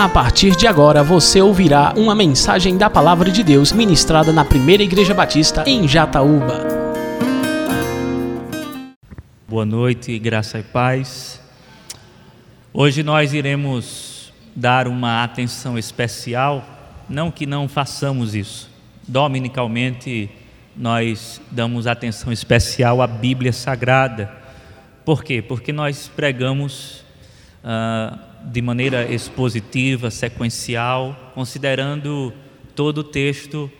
A partir de agora você ouvirá uma mensagem da Palavra de Deus ministrada na Primeira Igreja Batista em Jataúba. Boa noite, graça e paz. Hoje nós iremos dar uma atenção especial, não que não façamos isso. Dominicalmente nós damos atenção especial à Bíblia Sagrada. Por quê? Porque nós pregamos uh, de maneira expositiva, sequencial, considerando todo o texto,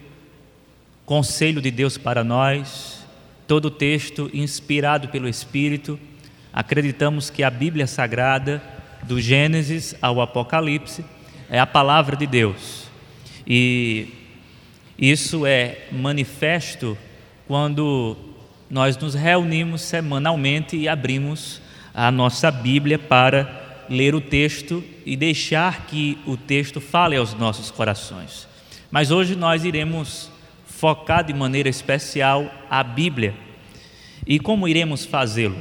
conselho de Deus para nós, todo o texto inspirado pelo Espírito. Acreditamos que a Bíblia Sagrada, do Gênesis ao Apocalipse, é a palavra de Deus. E isso é manifesto quando nós nos reunimos semanalmente e abrimos a nossa Bíblia para ler o texto e deixar que o texto fale aos nossos corações. Mas hoje nós iremos focar de maneira especial a Bíblia. E como iremos fazê-lo?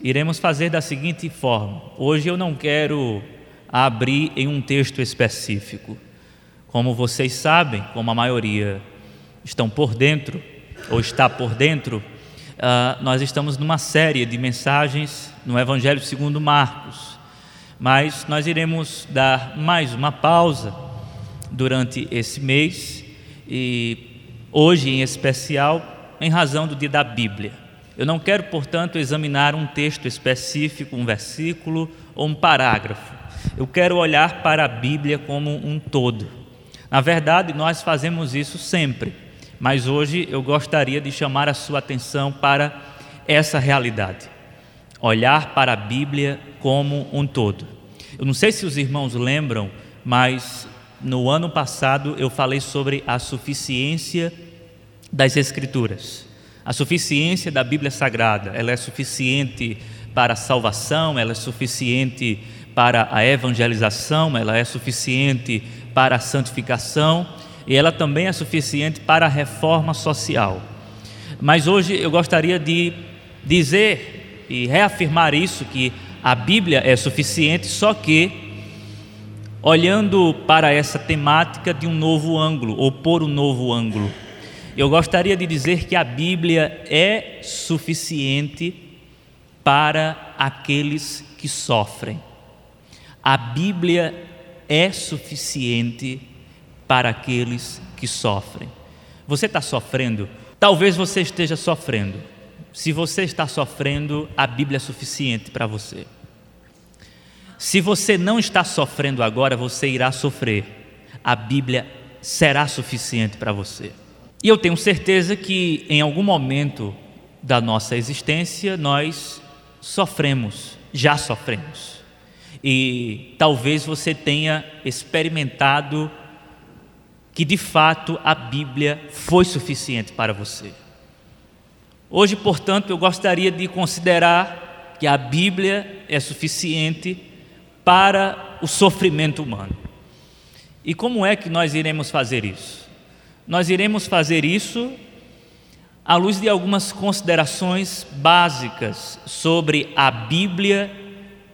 Iremos fazer da seguinte forma: hoje eu não quero abrir em um texto específico. Como vocês sabem, como a maioria estão por dentro, ou está por dentro, uh, nós estamos numa série de mensagens no Evangelho segundo Marcos mas nós iremos dar mais uma pausa durante esse mês e hoje em especial em razão do dia da Bíblia. Eu não quero, portanto, examinar um texto específico, um versículo ou um parágrafo. Eu quero olhar para a Bíblia como um todo. Na verdade, nós fazemos isso sempre, mas hoje eu gostaria de chamar a sua atenção para essa realidade olhar para a Bíblia como um todo. Eu não sei se os irmãos lembram, mas no ano passado eu falei sobre a suficiência das Escrituras. A suficiência da Bíblia Sagrada, ela é suficiente para a salvação, ela é suficiente para a evangelização, ela é suficiente para a santificação e ela também é suficiente para a reforma social. Mas hoje eu gostaria de dizer e reafirmar isso que a Bíblia é suficiente, só que olhando para essa temática de um novo ângulo ou por um novo ângulo. Eu gostaria de dizer que a Bíblia é suficiente para aqueles que sofrem. A Bíblia é suficiente para aqueles que sofrem. Você está sofrendo? Talvez você esteja sofrendo. Se você está sofrendo, a Bíblia é suficiente para você. Se você não está sofrendo agora, você irá sofrer. A Bíblia será suficiente para você. E eu tenho certeza que em algum momento da nossa existência nós sofremos, já sofremos. E talvez você tenha experimentado que de fato a Bíblia foi suficiente para você. Hoje, portanto, eu gostaria de considerar que a Bíblia é suficiente para o sofrimento humano. E como é que nós iremos fazer isso? Nós iremos fazer isso à luz de algumas considerações básicas sobre a Bíblia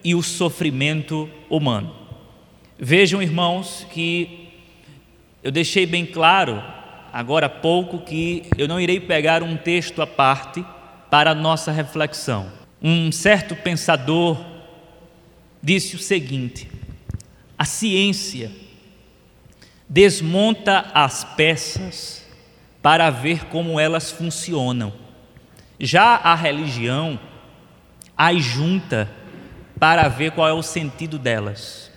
e o sofrimento humano. Vejam, irmãos, que eu deixei bem claro agora há pouco que eu não irei pegar um texto à parte para a nossa reflexão. Um certo pensador disse o seguinte: a ciência desmonta as peças para ver como elas funcionam. Já a religião as junta para ver qual é o sentido delas.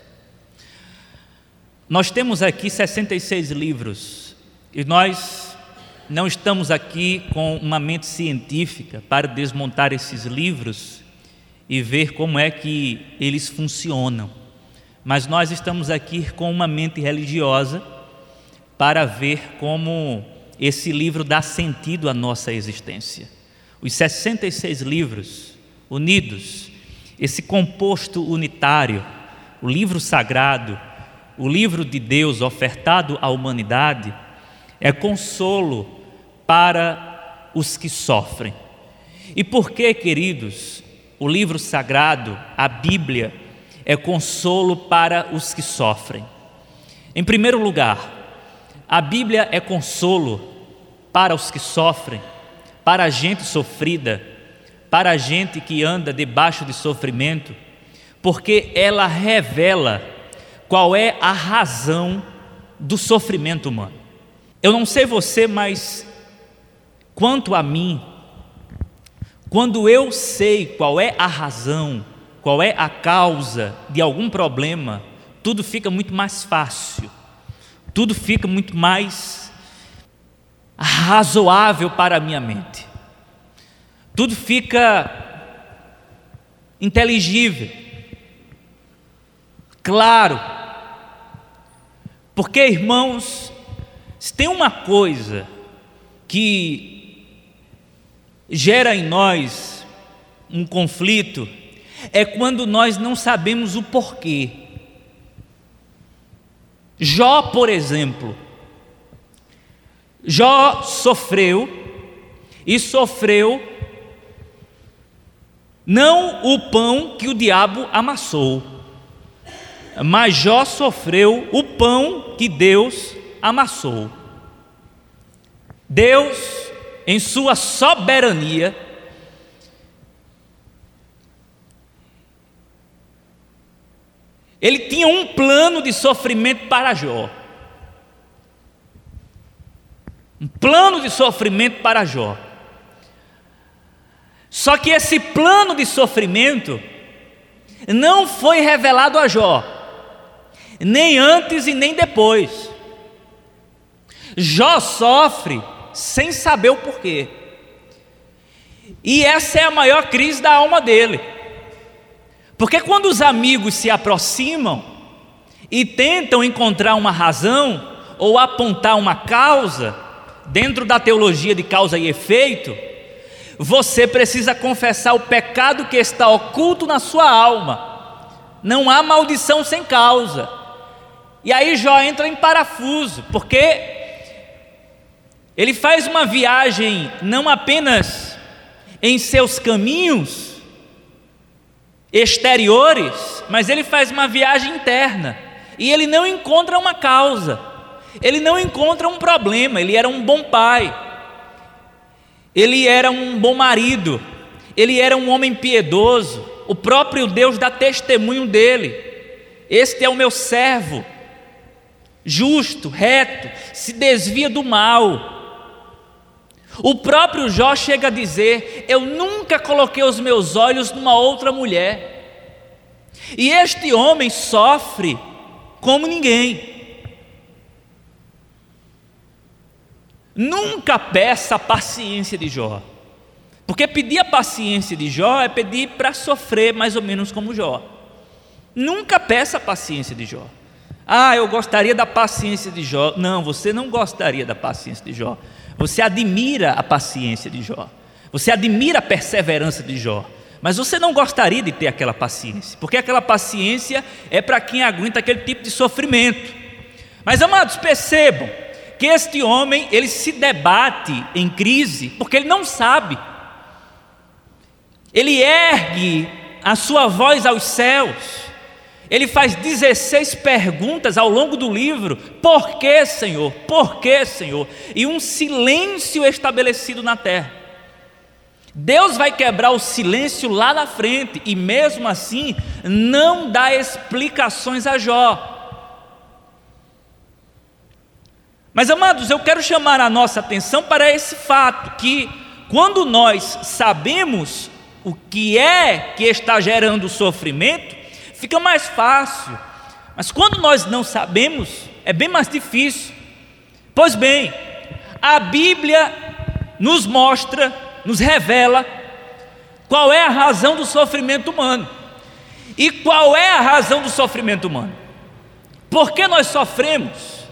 Nós temos aqui 66 livros e nós não estamos aqui com uma mente científica para desmontar esses livros e ver como é que eles funcionam, mas nós estamos aqui com uma mente religiosa para ver como esse livro dá sentido à nossa existência. Os 66 livros unidos, esse composto unitário, o livro sagrado, o livro de Deus ofertado à humanidade, é consolo para os que sofrem. E por que, queridos, o livro sagrado, a Bíblia, é consolo para os que sofrem. Em primeiro lugar, a Bíblia é consolo para os que sofrem, para a gente sofrida, para a gente que anda debaixo de sofrimento, porque ela revela qual é a razão do sofrimento humano. Eu não sei você, mas quanto a mim, quando eu sei qual é a razão, qual é a causa de algum problema, tudo fica muito mais fácil, tudo fica muito mais razoável para a minha mente, tudo fica inteligível, claro, porque irmãos, se tem uma coisa que gera em nós um conflito, é quando nós não sabemos o porquê. Jó, por exemplo, Jó sofreu e sofreu não o pão que o diabo amassou, mas Jó sofreu o pão que Deus amassou. Deus, em sua soberania, ele tinha um plano de sofrimento para Jó. Um plano de sofrimento para Jó. Só que esse plano de sofrimento não foi revelado a Jó, nem antes e nem depois. Jó sofre sem saber o porquê. E essa é a maior crise da alma dele. Porque quando os amigos se aproximam e tentam encontrar uma razão ou apontar uma causa, dentro da teologia de causa e efeito, você precisa confessar o pecado que está oculto na sua alma. Não há maldição sem causa. E aí Jó entra em parafuso, porque ele faz uma viagem não apenas em seus caminhos exteriores, mas ele faz uma viagem interna e ele não encontra uma causa, ele não encontra um problema. Ele era um bom pai, ele era um bom marido, ele era um homem piedoso. O próprio Deus dá testemunho dele. Este é o meu servo, justo, reto, se desvia do mal. O próprio Jó chega a dizer: Eu nunca coloquei os meus olhos numa outra mulher. E este homem sofre como ninguém. Nunca peça a paciência de Jó. Porque pedir a paciência de Jó é pedir para sofrer mais ou menos como Jó. Nunca peça a paciência de Jó. Ah, eu gostaria da paciência de Jó. Não, você não gostaria da paciência de Jó. Você admira a paciência de Jó. Você admira a perseverança de Jó. Mas você não gostaria de ter aquela paciência, porque aquela paciência é para quem aguenta aquele tipo de sofrimento. Mas amados, percebam que este homem, ele se debate em crise, porque ele não sabe. Ele ergue a sua voz aos céus ele faz 16 perguntas ao longo do livro: por que, Senhor? Por que, Senhor? E um silêncio estabelecido na terra. Deus vai quebrar o silêncio lá na frente e mesmo assim não dá explicações a Jó. Mas amados, eu quero chamar a nossa atenção para esse fato que quando nós sabemos o que é que está gerando sofrimento, fica mais fácil. Mas quando nós não sabemos, é bem mais difícil. Pois bem, a Bíblia nos mostra, nos revela qual é a razão do sofrimento humano. E qual é a razão do sofrimento humano? Por que nós sofremos?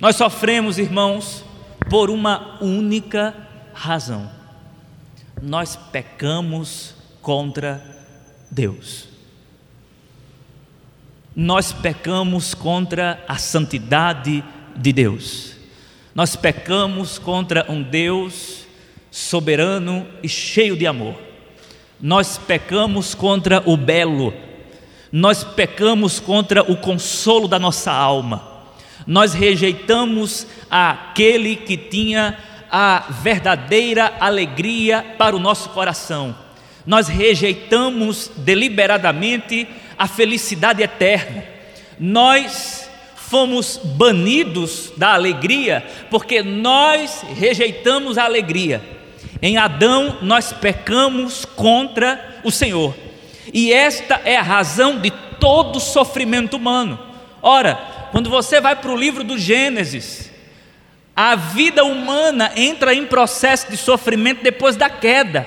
Nós sofremos, irmãos, por uma única razão. Nós pecamos contra Deus nós pecamos contra a santidade de Deus. Nós pecamos contra um Deus soberano e cheio de amor. Nós pecamos contra o belo. nós pecamos contra o consolo da nossa alma, nós rejeitamos aquele que tinha a verdadeira alegria para o nosso coração, nós rejeitamos deliberadamente a felicidade eterna, nós fomos banidos da alegria porque nós rejeitamos a alegria. Em Adão nós pecamos contra o Senhor. E esta é a razão de todo sofrimento humano. Ora, quando você vai para o livro do Gênesis, a vida humana entra em processo de sofrimento depois da queda.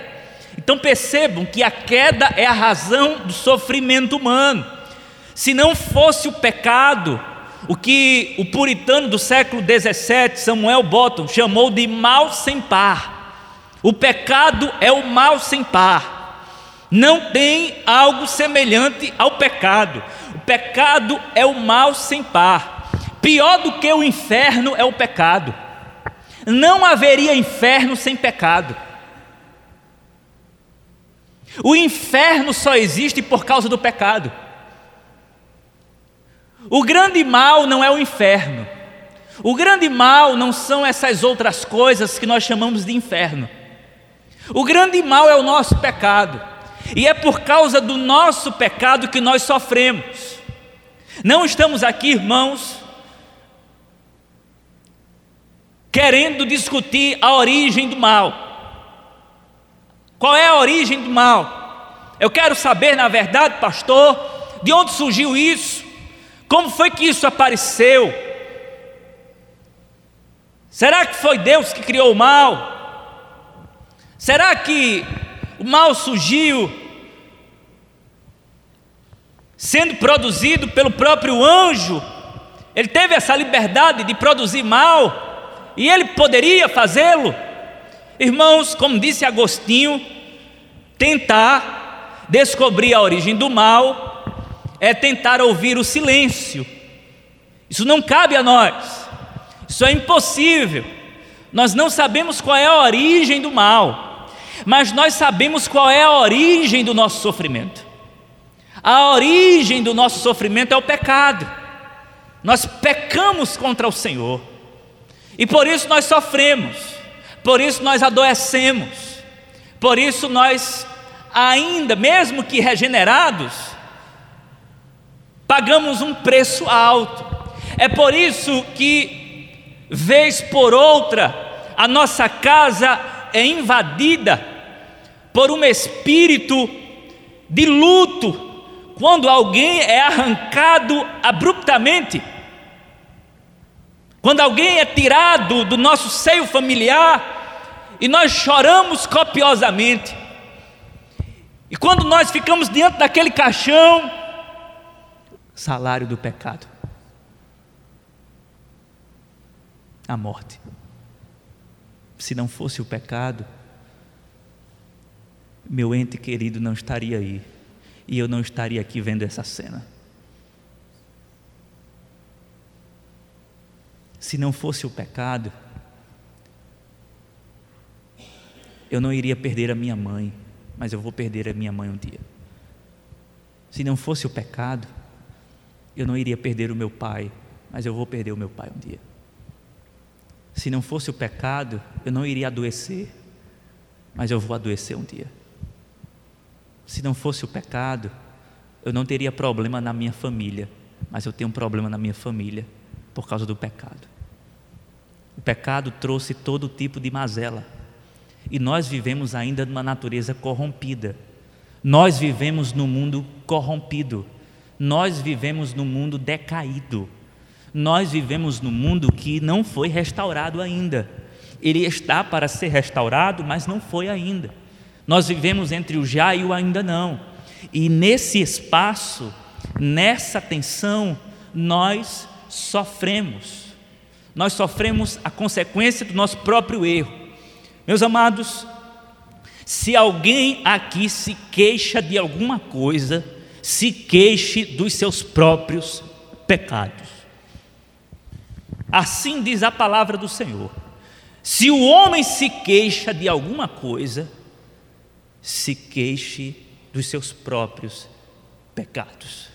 Então percebam que a queda é a razão do sofrimento humano. Se não fosse o pecado, o que o puritano do século 17, Samuel Bottom, chamou de mal sem par. O pecado é o mal sem par. Não tem algo semelhante ao pecado. O pecado é o mal sem par. Pior do que o inferno é o pecado. Não haveria inferno sem pecado. O inferno só existe por causa do pecado. O grande mal não é o inferno. O grande mal não são essas outras coisas que nós chamamos de inferno. O grande mal é o nosso pecado. E é por causa do nosso pecado que nós sofremos. Não estamos aqui, irmãos, querendo discutir a origem do mal. Qual é a origem do mal? Eu quero saber, na verdade, pastor, de onde surgiu isso? Como foi que isso apareceu? Será que foi Deus que criou o mal? Será que o mal surgiu sendo produzido pelo próprio anjo. Ele teve essa liberdade de produzir mal e ele poderia fazê-lo. Irmãos, como disse Agostinho, tentar descobrir a origem do mal é tentar ouvir o silêncio. Isso não cabe a nós. Isso é impossível. Nós não sabemos qual é a origem do mal mas nós sabemos qual é a origem do nosso sofrimento. A origem do nosso sofrimento é o pecado. Nós pecamos contra o Senhor. E por isso nós sofremos. Por isso nós adoecemos. Por isso nós ainda, mesmo que regenerados, pagamos um preço alto. É por isso que vez por outra a nossa casa é invadida por um espírito de luto quando alguém é arrancado abruptamente, quando alguém é tirado do nosso seio familiar e nós choramos copiosamente. E quando nós ficamos diante daquele caixão, salário do pecado, a morte. Se não fosse o pecado, meu ente querido não estaria aí e eu não estaria aqui vendo essa cena. Se não fosse o pecado, eu não iria perder a minha mãe, mas eu vou perder a minha mãe um dia. Se não fosse o pecado, eu não iria perder o meu pai, mas eu vou perder o meu pai um dia. Se não fosse o pecado, eu não iria adoecer, mas eu vou adoecer um dia. Se não fosse o pecado, eu não teria problema na minha família, mas eu tenho um problema na minha família por causa do pecado. O pecado trouxe todo tipo de mazela. E nós vivemos ainda numa natureza corrompida. Nós vivemos no mundo corrompido. Nós vivemos no mundo decaído. Nós vivemos num mundo que não foi restaurado ainda. Ele está para ser restaurado, mas não foi ainda. Nós vivemos entre o já e o ainda não. E nesse espaço, nessa tensão, nós sofremos. Nós sofremos a consequência do nosso próprio erro. Meus amados, se alguém aqui se queixa de alguma coisa, se queixe dos seus próprios pecados. Assim diz a palavra do Senhor. Se o homem se queixa de alguma coisa, se queixe dos seus próprios pecados.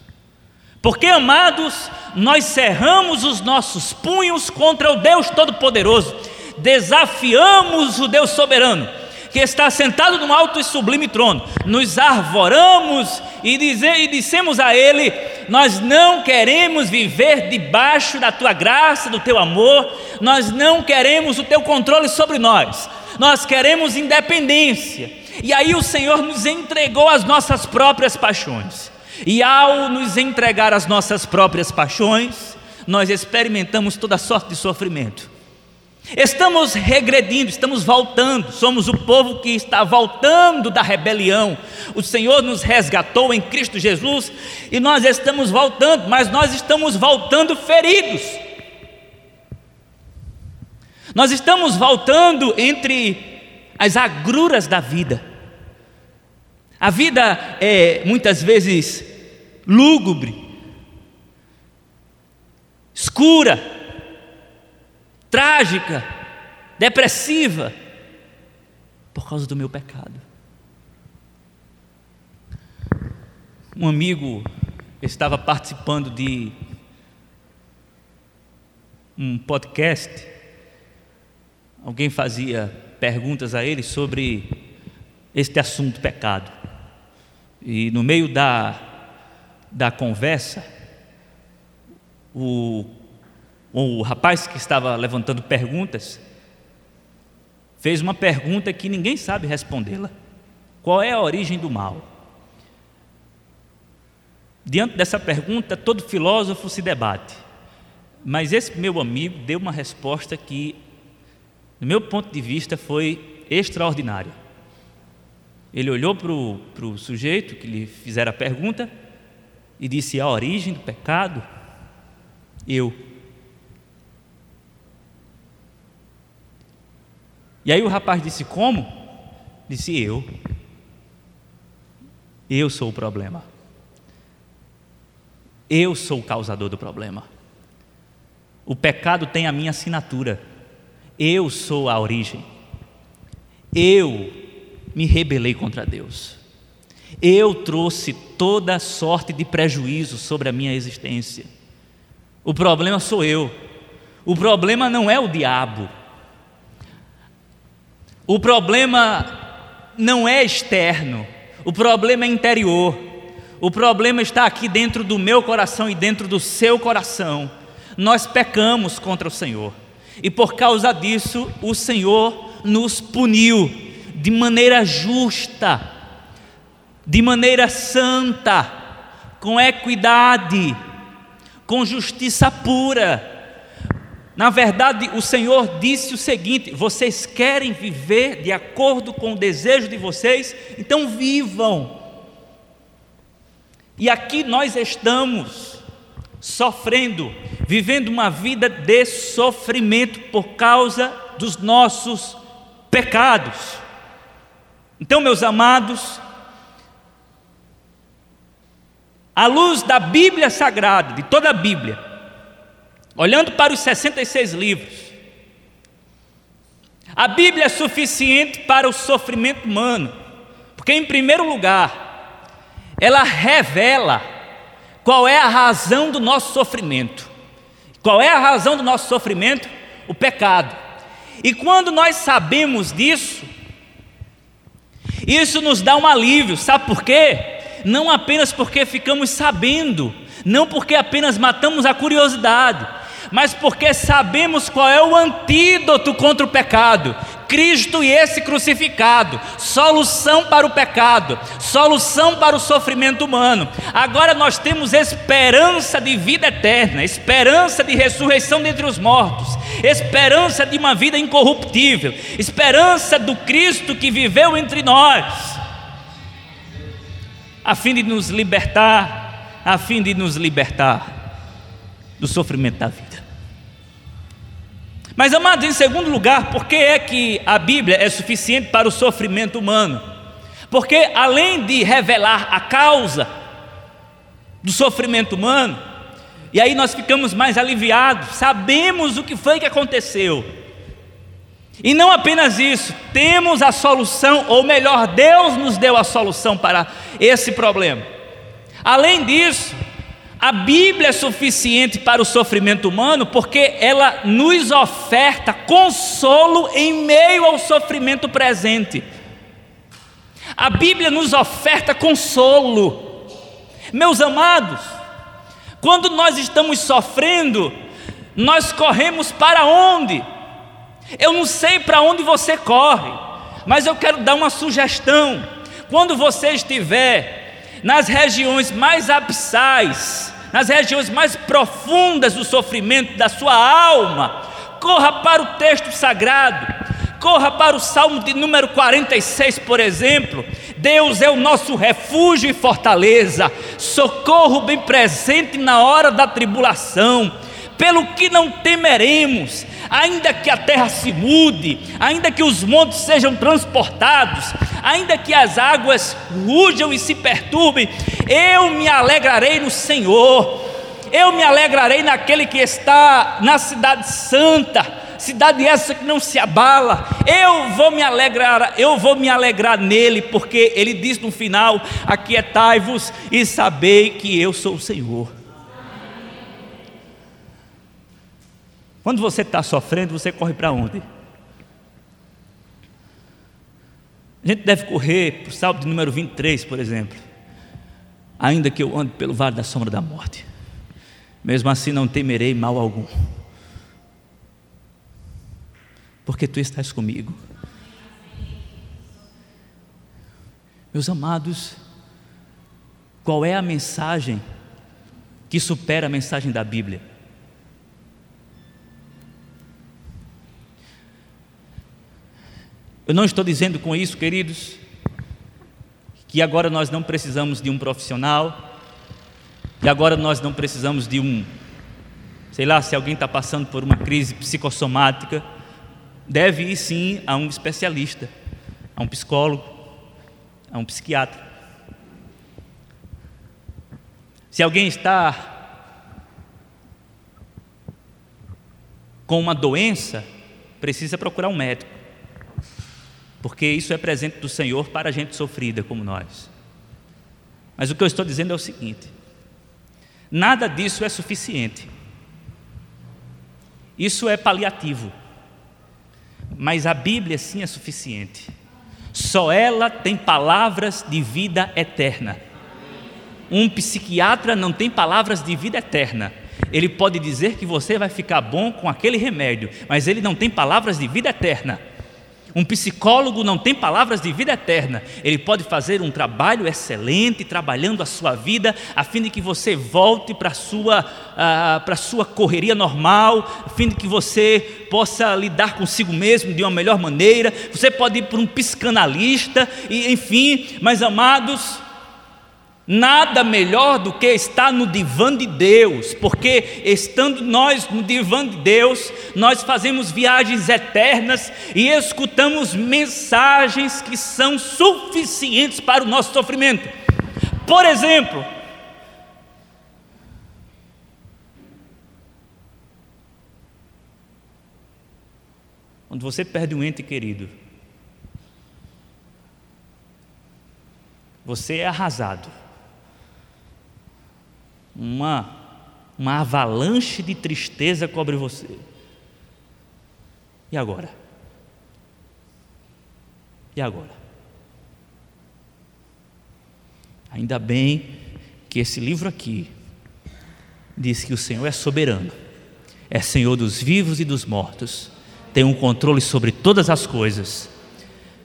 Porque, amados, nós cerramos os nossos punhos contra o Deus Todo-Poderoso, desafiamos o Deus soberano, que está sentado no alto e sublime trono, nos arvoramos e, dizer, e dissemos a Ele: Nós não queremos viver debaixo da tua graça, do teu amor, nós não queremos o teu controle sobre nós, nós queremos independência. E aí o Senhor nos entregou as nossas próprias paixões. E ao nos entregar as nossas próprias paixões, nós experimentamos toda sorte de sofrimento. Estamos regredindo, estamos voltando, somos o povo que está voltando da rebelião. O Senhor nos resgatou em Cristo Jesus e nós estamos voltando, mas nós estamos voltando feridos. Nós estamos voltando entre as agruras da vida. A vida é muitas vezes lúgubre, escura, trágica, depressiva, por causa do meu pecado. Um amigo estava participando de um podcast, alguém fazia perguntas a ele sobre este assunto pecado. E no meio da, da conversa, o, o rapaz que estava levantando perguntas fez uma pergunta que ninguém sabe respondê-la: qual é a origem do mal? Diante dessa pergunta, todo filósofo se debate, mas esse meu amigo deu uma resposta que, do meu ponto de vista, foi extraordinária. Ele olhou para o sujeito que lhe fizera a pergunta e disse: A origem do pecado? Eu. E aí o rapaz disse: Como? Disse: Eu. Eu sou o problema. Eu sou o causador do problema. O pecado tem a minha assinatura. Eu sou a origem. Eu me rebelei contra Deus. Eu trouxe toda sorte de prejuízo sobre a minha existência. O problema sou eu. O problema não é o diabo. O problema não é externo. O problema é interior. O problema está aqui dentro do meu coração e dentro do seu coração. Nós pecamos contra o Senhor. E por causa disso, o Senhor nos puniu de maneira justa, de maneira santa, com equidade, com justiça pura. Na verdade, o Senhor disse o seguinte: vocês querem viver de acordo com o desejo de vocês, então vivam. E aqui nós estamos sofrendo, vivendo uma vida de sofrimento por causa dos nossos pecados. Então, meus amados, à luz da Bíblia Sagrada, de toda a Bíblia, olhando para os 66 livros, a Bíblia é suficiente para o sofrimento humano, porque, em primeiro lugar, ela revela qual é a razão do nosso sofrimento. Qual é a razão do nosso sofrimento? O pecado. E quando nós sabemos disso, isso nos dá um alívio, sabe por quê? Não apenas porque ficamos sabendo, não porque apenas matamos a curiosidade, mas porque sabemos qual é o antídoto contra o pecado. Cristo e esse crucificado, solução para o pecado, solução para o sofrimento humano. Agora nós temos esperança de vida eterna, esperança de ressurreição dentre os mortos, esperança de uma vida incorruptível, esperança do Cristo que viveu entre nós, a fim de nos libertar, a fim de nos libertar do sofrimento da vida. Mas, amados, em segundo lugar, por que é que a Bíblia é suficiente para o sofrimento humano? Porque, além de revelar a causa do sofrimento humano, e aí nós ficamos mais aliviados, sabemos o que foi que aconteceu. E não apenas isso, temos a solução, ou melhor, Deus nos deu a solução para esse problema. Além disso, A Bíblia é suficiente para o sofrimento humano porque ela nos oferta consolo em meio ao sofrimento presente. A Bíblia nos oferta consolo. Meus amados, quando nós estamos sofrendo, nós corremos para onde? Eu não sei para onde você corre, mas eu quero dar uma sugestão. Quando você estiver nas regiões mais abissais, nas regiões mais profundas do sofrimento da sua alma, corra para o texto sagrado, corra para o Salmo de número 46, por exemplo. Deus é o nosso refúgio e fortaleza, socorro bem presente na hora da tribulação. Pelo que não temeremos, ainda que a terra se mude, ainda que os montes sejam transportados, ainda que as águas rujam e se perturbem, eu me alegrarei no Senhor, eu me alegrarei naquele que está na cidade santa, cidade essa que não se abala. Eu vou me alegrar, eu vou me alegrar nele, porque ele diz no final: Aquietai-vos e sabei que eu sou o Senhor. Quando você está sofrendo, você corre para onde? A gente deve correr para o salmo de número 23, por exemplo. Ainda que eu ande pelo vale da sombra da morte, mesmo assim não temerei mal algum, porque tu estás comigo. Meus amados, qual é a mensagem que supera a mensagem da Bíblia? Eu não estou dizendo com isso, queridos, que agora nós não precisamos de um profissional, que agora nós não precisamos de um, sei lá, se alguém está passando por uma crise psicossomática, deve ir sim a um especialista, a um psicólogo, a um psiquiatra. Se alguém está com uma doença, precisa procurar um médico porque isso é presente do Senhor para gente sofrida como nós. Mas o que eu estou dizendo é o seguinte: nada disso é suficiente. Isso é paliativo. Mas a Bíblia sim é suficiente. Só ela tem palavras de vida eterna. Um psiquiatra não tem palavras de vida eterna. Ele pode dizer que você vai ficar bom com aquele remédio, mas ele não tem palavras de vida eterna. Um psicólogo não tem palavras de vida eterna, ele pode fazer um trabalho excelente, trabalhando a sua vida, a fim de que você volte para a sua, uh, para sua correria normal, a fim de que você possa lidar consigo mesmo de uma melhor maneira. Você pode ir para um psicanalista, e, enfim, mas amados, Nada melhor do que estar no divã de Deus, porque estando nós no divã de Deus, nós fazemos viagens eternas e escutamos mensagens que são suficientes para o nosso sofrimento. Por exemplo, quando você perde um ente querido, você é arrasado uma, uma avalanche de tristeza cobre você. E agora? E agora? Ainda bem que esse livro aqui diz que o Senhor é soberano, é Senhor dos vivos e dos mortos, tem um controle sobre todas as coisas.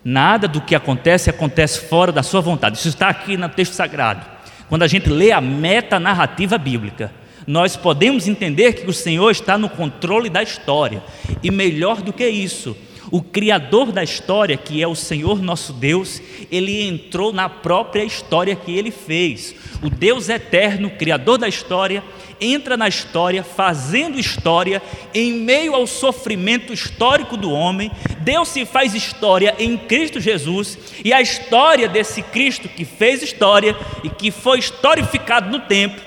Nada do que acontece acontece fora da sua vontade. Isso está aqui no texto sagrado. Quando a gente lê a metanarrativa bíblica, nós podemos entender que o Senhor está no controle da história. E melhor do que isso, o Criador da história, que é o Senhor nosso Deus, ele entrou na própria história que ele fez. O Deus eterno, Criador da história, entra na história, fazendo história em meio ao sofrimento histórico do homem. Deus se faz história em Cristo Jesus, e a história desse Cristo que fez história e que foi historificado no tempo,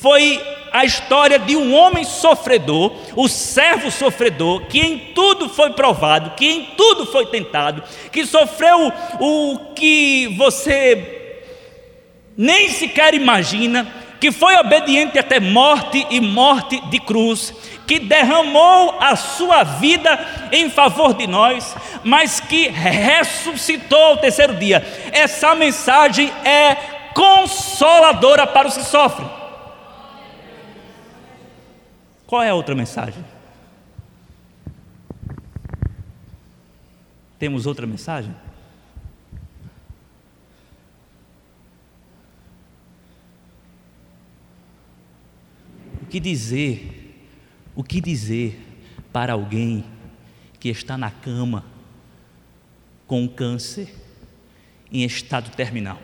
foi a história de um homem sofredor, o servo sofredor, que em tudo foi provado, que em tudo foi tentado, que sofreu o que você nem sequer imagina, que foi obediente até morte e morte de cruz, que derramou a sua vida em favor de nós, mas que ressuscitou ao terceiro dia. Essa mensagem é consoladora para os que sofrem. Qual é a outra mensagem? Temos outra mensagem? O que dizer? O que dizer para alguém que está na cama com câncer em estado terminal?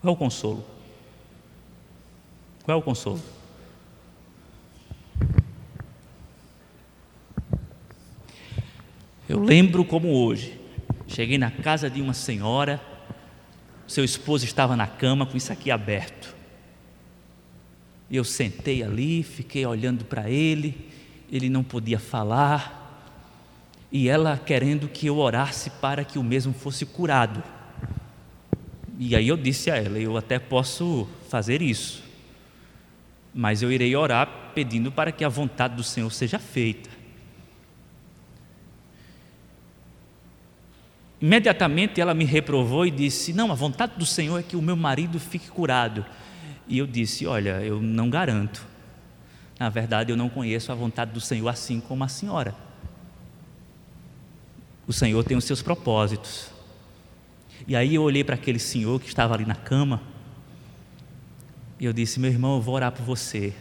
Qual é o consolo? Qual é o consolo? Eu lembro como hoje, cheguei na casa de uma senhora, seu esposo estava na cama com isso aqui aberto. E eu sentei ali, fiquei olhando para ele, ele não podia falar, e ela querendo que eu orasse para que o mesmo fosse curado. E aí eu disse a ela: Eu até posso fazer isso, mas eu irei orar pedindo para que a vontade do Senhor seja feita. Imediatamente ela me reprovou e disse: Não, a vontade do Senhor é que o meu marido fique curado. E eu disse: Olha, eu não garanto. Na verdade, eu não conheço a vontade do Senhor assim como a senhora. O Senhor tem os seus propósitos. E aí eu olhei para aquele senhor que estava ali na cama. E eu disse: Meu irmão, eu vou orar por você.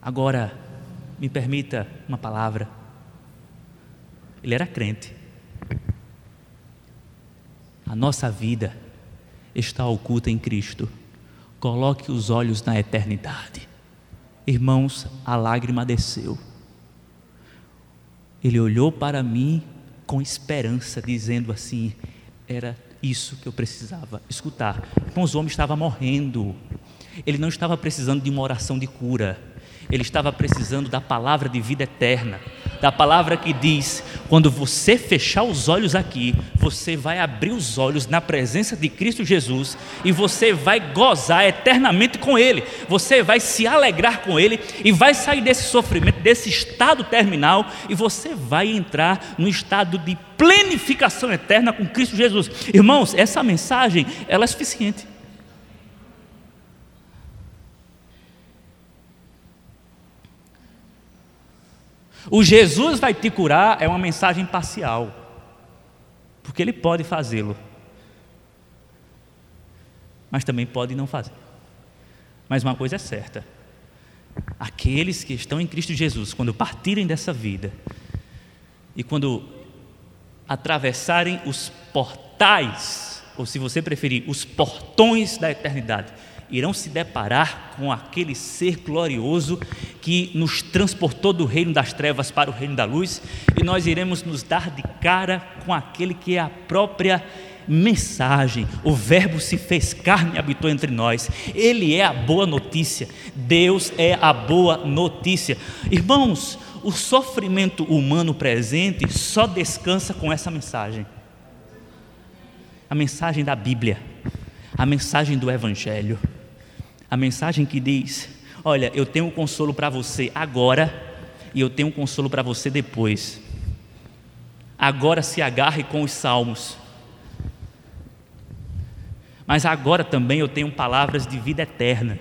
Agora, me permita uma palavra. Ele era crente. A nossa vida está oculta em Cristo. Coloque os olhos na eternidade. Irmãos, a lágrima desceu. Ele olhou para mim com esperança, dizendo assim: era isso que eu precisava escutar. Irmãos, o homem estava morrendo. Ele não estava precisando de uma oração de cura ele estava precisando da palavra de vida eterna, da palavra que diz: quando você fechar os olhos aqui, você vai abrir os olhos na presença de Cristo Jesus e você vai gozar eternamente com Ele, você vai se alegrar com Ele e vai sair desse sofrimento, desse estado terminal e você vai entrar no estado de plenificação eterna com Cristo Jesus. Irmãos, essa mensagem ela é suficiente. O Jesus vai te curar é uma mensagem parcial, porque Ele pode fazê-lo, mas também pode não fazer. Mas uma coisa é certa: aqueles que estão em Cristo Jesus, quando partirem dessa vida e quando atravessarem os portais, ou se você preferir, os portões da eternidade, irão se deparar com aquele ser glorioso que nos transportou do reino das trevas para o reino da luz, e nós iremos nos dar de cara com aquele que é a própria mensagem. O Verbo se fez carne e habitou entre nós. Ele é a boa notícia. Deus é a boa notícia. Irmãos, o sofrimento humano presente só descansa com essa mensagem. A mensagem da Bíblia, a mensagem do Evangelho. A mensagem que diz: Olha, eu tenho um consolo para você agora e eu tenho um consolo para você depois. Agora se agarre com os salmos. Mas agora também eu tenho palavras de vida eterna.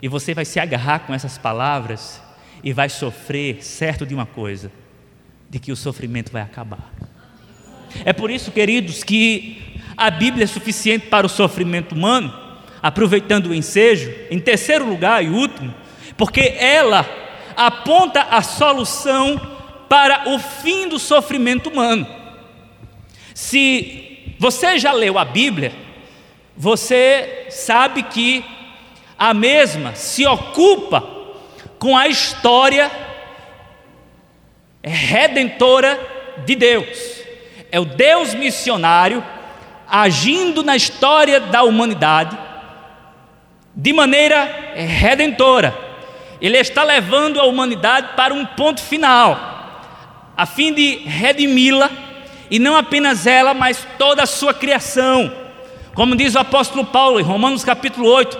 E você vai se agarrar com essas palavras e vai sofrer, certo de uma coisa: de que o sofrimento vai acabar. É por isso, queridos, que a Bíblia é suficiente para o sofrimento humano aproveitando o ensejo, em terceiro lugar e último, porque ela aponta a solução para o fim do sofrimento humano. Se você já leu a Bíblia, você sabe que a mesma se ocupa com a história redentora de Deus. É o Deus missionário agindo na história da humanidade de maneira redentora. Ele está levando a humanidade para um ponto final, a fim de redimi-la E não apenas ela, mas toda a sua criação. Como diz o apóstolo Paulo em Romanos capítulo 8: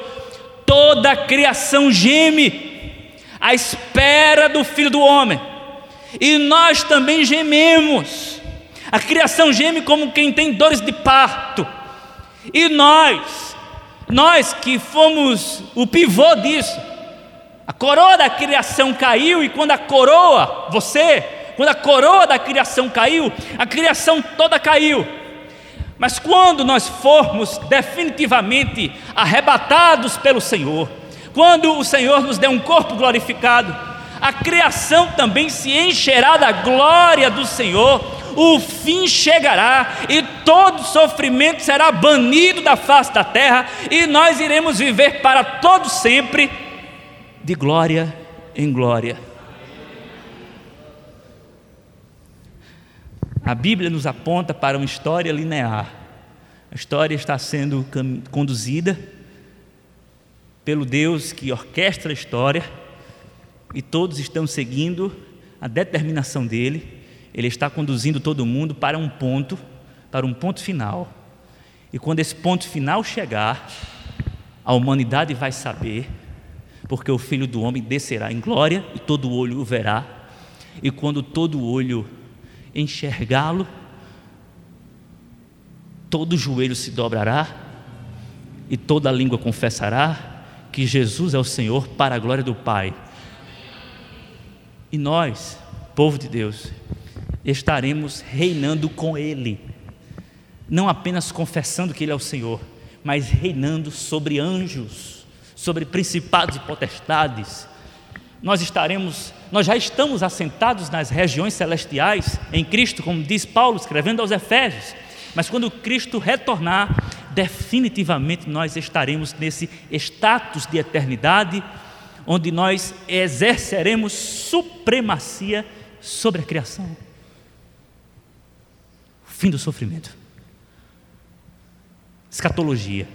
toda a criação geme à espera do filho do homem. E nós também gememos. A criação geme como quem tem dores de parto. E nós, nós que fomos o pivô disso, a coroa da criação caiu, e quando a coroa, você, quando a coroa da criação caiu, a criação toda caiu. Mas quando nós formos definitivamente arrebatados pelo Senhor, quando o Senhor nos der um corpo glorificado, a criação também se encherá da glória do Senhor, o fim chegará e todo sofrimento será banido da face da terra e nós iremos viver para todo sempre de glória em glória. A Bíblia nos aponta para uma história linear. A história está sendo conduzida pelo Deus que orquestra a história e todos estão seguindo a determinação dele. Ele está conduzindo todo mundo para um ponto, para um ponto final. E quando esse ponto final chegar, a humanidade vai saber porque o filho do homem descerá em glória e todo olho o verá, e quando todo olho enxergá-lo, todo joelho se dobrará e toda língua confessará que Jesus é o Senhor para a glória do Pai. E nós, povo de Deus, estaremos reinando com Ele, não apenas confessando que Ele é o Senhor, mas reinando sobre anjos sobre principados e potestades. Nós estaremos, nós já estamos assentados nas regiões celestiais em Cristo, como diz Paulo escrevendo aos Efésios. Mas quando Cristo retornar, definitivamente nós estaremos nesse status de eternidade, onde nós exerceremos supremacia sobre a criação. Fim do sofrimento. Escatologia.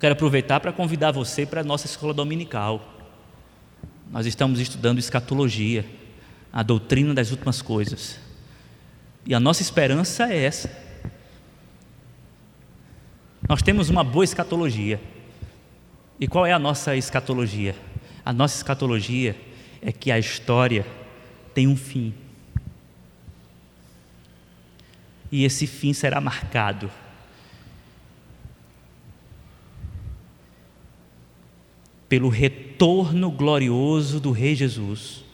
Quero aproveitar para convidar você para a nossa escola dominical. Nós estamos estudando escatologia, a doutrina das últimas coisas. E a nossa esperança é essa. Nós temos uma boa escatologia. E qual é a nossa escatologia? A nossa escatologia é que a história tem um fim. E esse fim será marcado. Pelo retorno glorioso do Rei Jesus,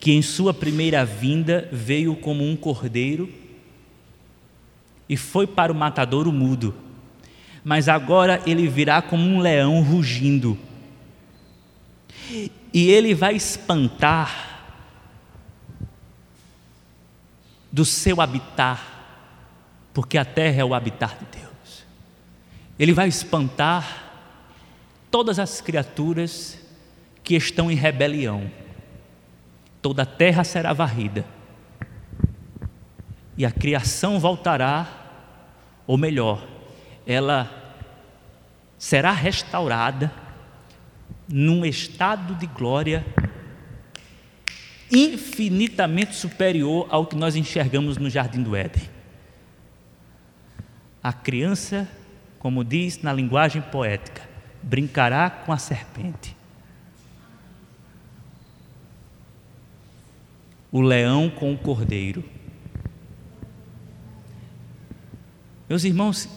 que em sua primeira vinda veio como um cordeiro e foi para o matadouro mudo, mas agora ele virá como um leão rugindo, e ele vai espantar do seu habitat, porque a terra é o habitat de Deus. Ele vai espantar todas as criaturas que estão em rebelião. Toda a terra será varrida. E a criação voltará, ou melhor, ela será restaurada num estado de glória infinitamente superior ao que nós enxergamos no jardim do Éden. A criança, como diz na linguagem poética, brincará com a serpente. O leão com o cordeiro. Meus irmãos,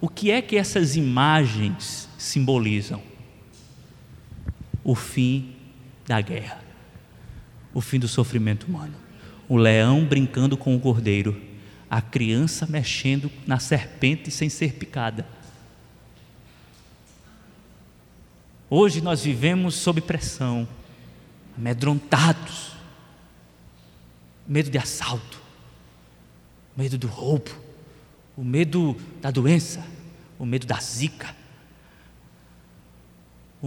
o que é que essas imagens simbolizam? O fim da guerra, o fim do sofrimento humano. O leão brincando com o cordeiro, a criança mexendo na serpente sem ser picada. Hoje nós vivemos sob pressão, amedrontados, medo de assalto, medo do roubo, o medo da doença, o medo da zika,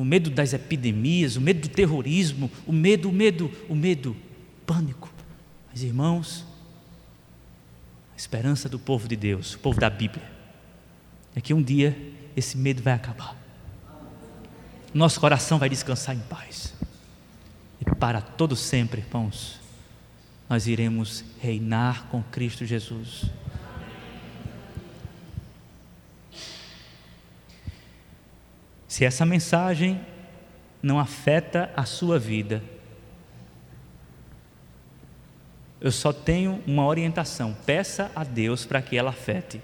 o medo das epidemias, o medo do terrorismo, o medo, o medo, o medo, pânico. Mas irmãos, a esperança do povo de Deus, o povo da Bíblia, é que um dia esse medo vai acabar nosso coração vai descansar em paz. E para todo sempre, irmãos. Nós iremos reinar com Cristo Jesus. Se essa mensagem não afeta a sua vida, eu só tenho uma orientação: peça a Deus para que ela afete,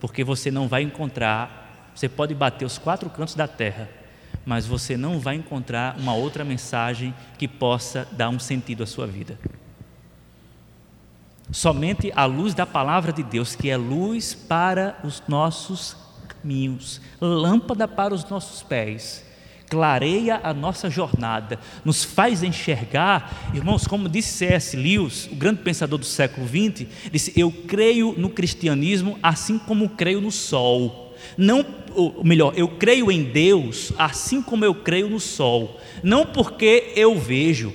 porque você não vai encontrar, você pode bater os quatro cantos da terra, mas você não vai encontrar uma outra mensagem que possa dar um sentido à sua vida. Somente a luz da palavra de Deus, que é luz para os nossos caminhos, lâmpada para os nossos pés, clareia a nossa jornada, nos faz enxergar, irmãos, como disse C.S. Lewis, o grande pensador do século XX, disse: Eu creio no cristianismo assim como creio no sol. Não, ou melhor, eu creio em Deus assim como eu creio no sol, não porque eu vejo,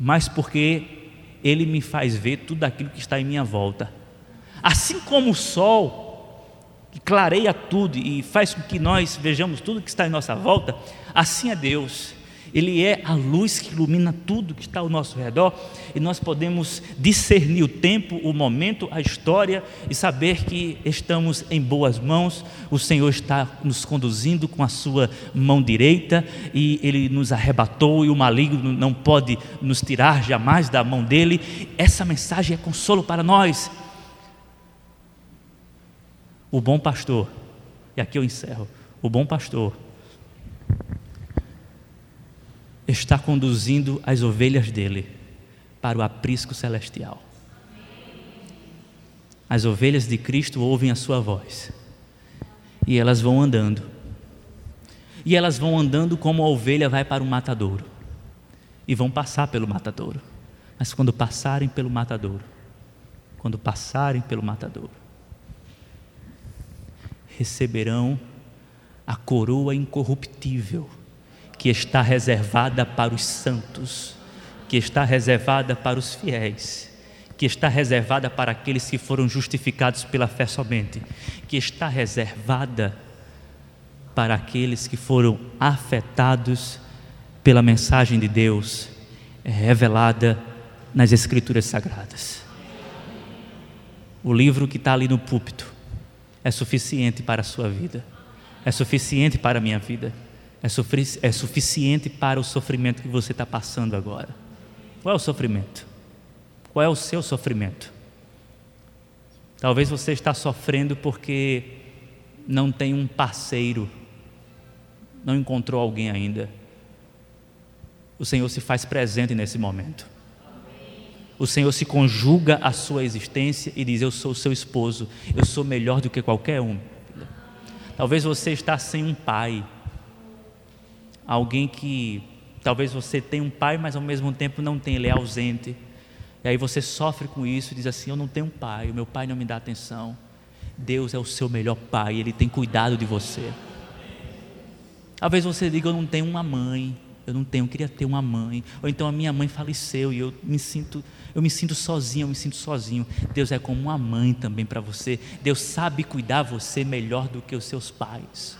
mas porque Ele me faz ver tudo aquilo que está em minha volta. Assim como o sol que clareia tudo e faz com que nós vejamos tudo que está em nossa volta, assim é Deus. Ele é a luz que ilumina tudo que está ao nosso redor e nós podemos discernir o tempo, o momento, a história e saber que estamos em boas mãos. O Senhor está nos conduzindo com a sua mão direita e ele nos arrebatou e o maligno não pode nos tirar jamais da mão dele. Essa mensagem é consolo para nós o bom pastor, e aqui eu encerro: o bom pastor está conduzindo as ovelhas dele para o aprisco celestial. As ovelhas de Cristo ouvem a sua voz e elas vão andando. E elas vão andando como a ovelha vai para o matadouro e vão passar pelo matadouro. Mas quando passarem pelo matadouro, quando passarem pelo matadouro, receberão a coroa incorruptível que está reservada para os santos, que está reservada para os fiéis, que está reservada para aqueles que foram justificados pela fé somente, que está reservada para aqueles que foram afetados pela mensagem de Deus revelada nas Escrituras Sagradas. O livro que está ali no púlpito é suficiente para a sua vida, é suficiente para a minha vida, é, é suficiente para o sofrimento que você está passando agora. Qual é o sofrimento? Qual é o seu sofrimento? Talvez você está sofrendo porque não tem um parceiro, não encontrou alguém ainda. O Senhor se faz presente nesse momento o Senhor se conjuga à sua existência e diz: Eu sou seu esposo, eu sou melhor do que qualquer um. Talvez você está sem um pai, alguém que talvez você tenha um pai, mas ao mesmo tempo não tem, ele é ausente. E aí você sofre com isso e diz assim: Eu não tenho um pai, o meu pai não me dá atenção. Deus é o seu melhor pai, ele tem cuidado de você. Talvez você diga: Eu não tenho uma mãe, eu não tenho, eu queria ter uma mãe. Ou então a minha mãe faleceu e eu me sinto eu me sinto sozinho, eu me sinto sozinho. Deus é como uma mãe também para você. Deus sabe cuidar você melhor do que os seus pais.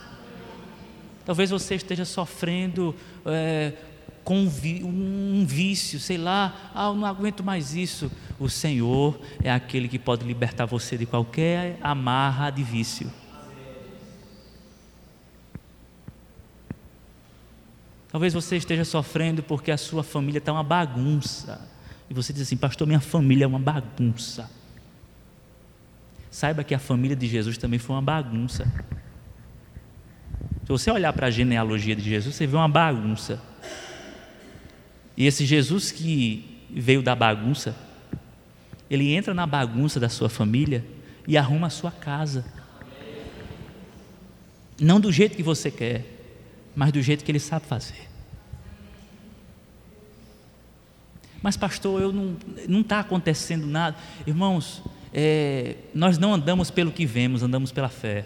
Talvez você esteja sofrendo é, com um vício, sei lá, ah, eu não aguento mais isso. O Senhor é aquele que pode libertar você de qualquer amarra de vício. Talvez você esteja sofrendo porque a sua família está uma bagunça e você diz assim, pastor, minha família é uma bagunça. Saiba que a família de Jesus também foi uma bagunça. Se você olhar para a genealogia de Jesus, você vê uma bagunça. E esse Jesus que veio da bagunça, ele entra na bagunça da sua família e arruma a sua casa. Não do jeito que você quer, mas do jeito que ele sabe fazer. Mas, pastor, eu não está acontecendo nada. Irmãos, é, nós não andamos pelo que vemos, andamos pela fé.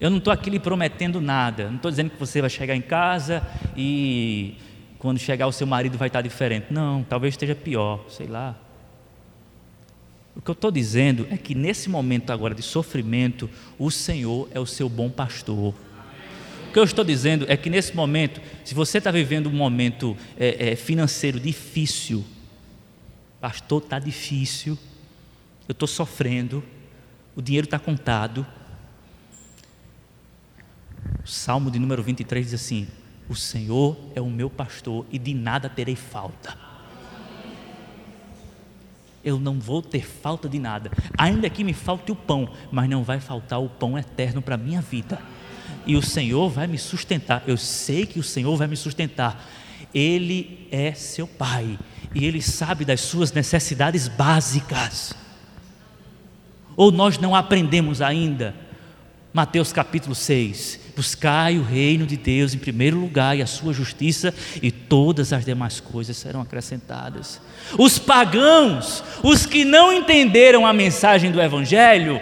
Eu não estou aqui lhe prometendo nada. Não estou dizendo que você vai chegar em casa e quando chegar o seu marido vai estar diferente. Não, talvez esteja pior, sei lá. O que eu estou dizendo é que nesse momento agora de sofrimento, o Senhor é o seu bom pastor. O que eu estou dizendo é que nesse momento, se você está vivendo um momento é, é, financeiro difícil, pastor, está difícil, eu estou sofrendo, o dinheiro está contado. O Salmo de número 23 diz assim: O Senhor é o meu pastor e de nada terei falta. Eu não vou ter falta de nada, ainda que me falte o pão, mas não vai faltar o pão eterno para a minha vida e o Senhor vai me sustentar. Eu sei que o Senhor vai me sustentar. Ele é seu Pai e Ele sabe das suas necessidades básicas. Ou nós não aprendemos ainda? Mateus capítulo 6: Buscai o reino de Deus em primeiro lugar e a sua justiça, e todas as demais coisas serão acrescentadas. Os pagãos, os que não entenderam a mensagem do Evangelho,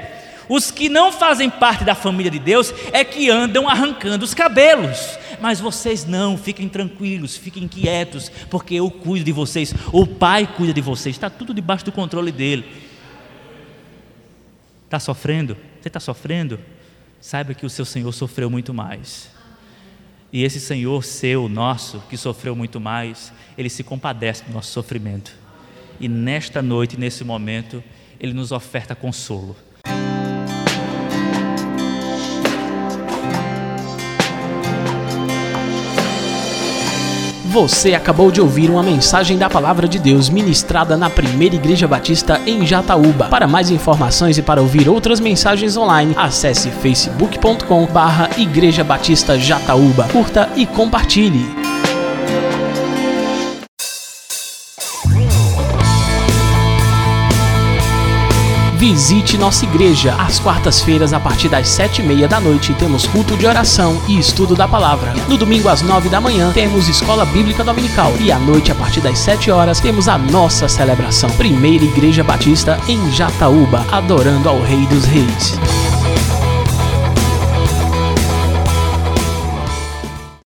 os que não fazem parte da família de Deus é que andam arrancando os cabelos. Mas vocês não, fiquem tranquilos, fiquem quietos, porque eu cuido de vocês, o Pai cuida de vocês, está tudo debaixo do controle dele. Está sofrendo? Você está sofrendo? Saiba que o seu Senhor sofreu muito mais. E esse Senhor seu, nosso, que sofreu muito mais, ele se compadece do nosso sofrimento. E nesta noite, nesse momento, ele nos oferta consolo. Você acabou de ouvir uma mensagem da Palavra de Deus ministrada na Primeira Igreja Batista em Jataúba. Para mais informações e para ouvir outras mensagens online, acesse facebook.com/barra Igreja Batista Jataúba. Curta e compartilhe. Visite nossa igreja. Às quartas-feiras, a partir das sete e meia da noite, temos culto de oração e estudo da palavra. No domingo, às nove da manhã, temos escola bíblica dominical. E à noite, a partir das sete horas, temos a nossa celebração. Primeira Igreja Batista em Jataúba, adorando ao Rei dos Reis.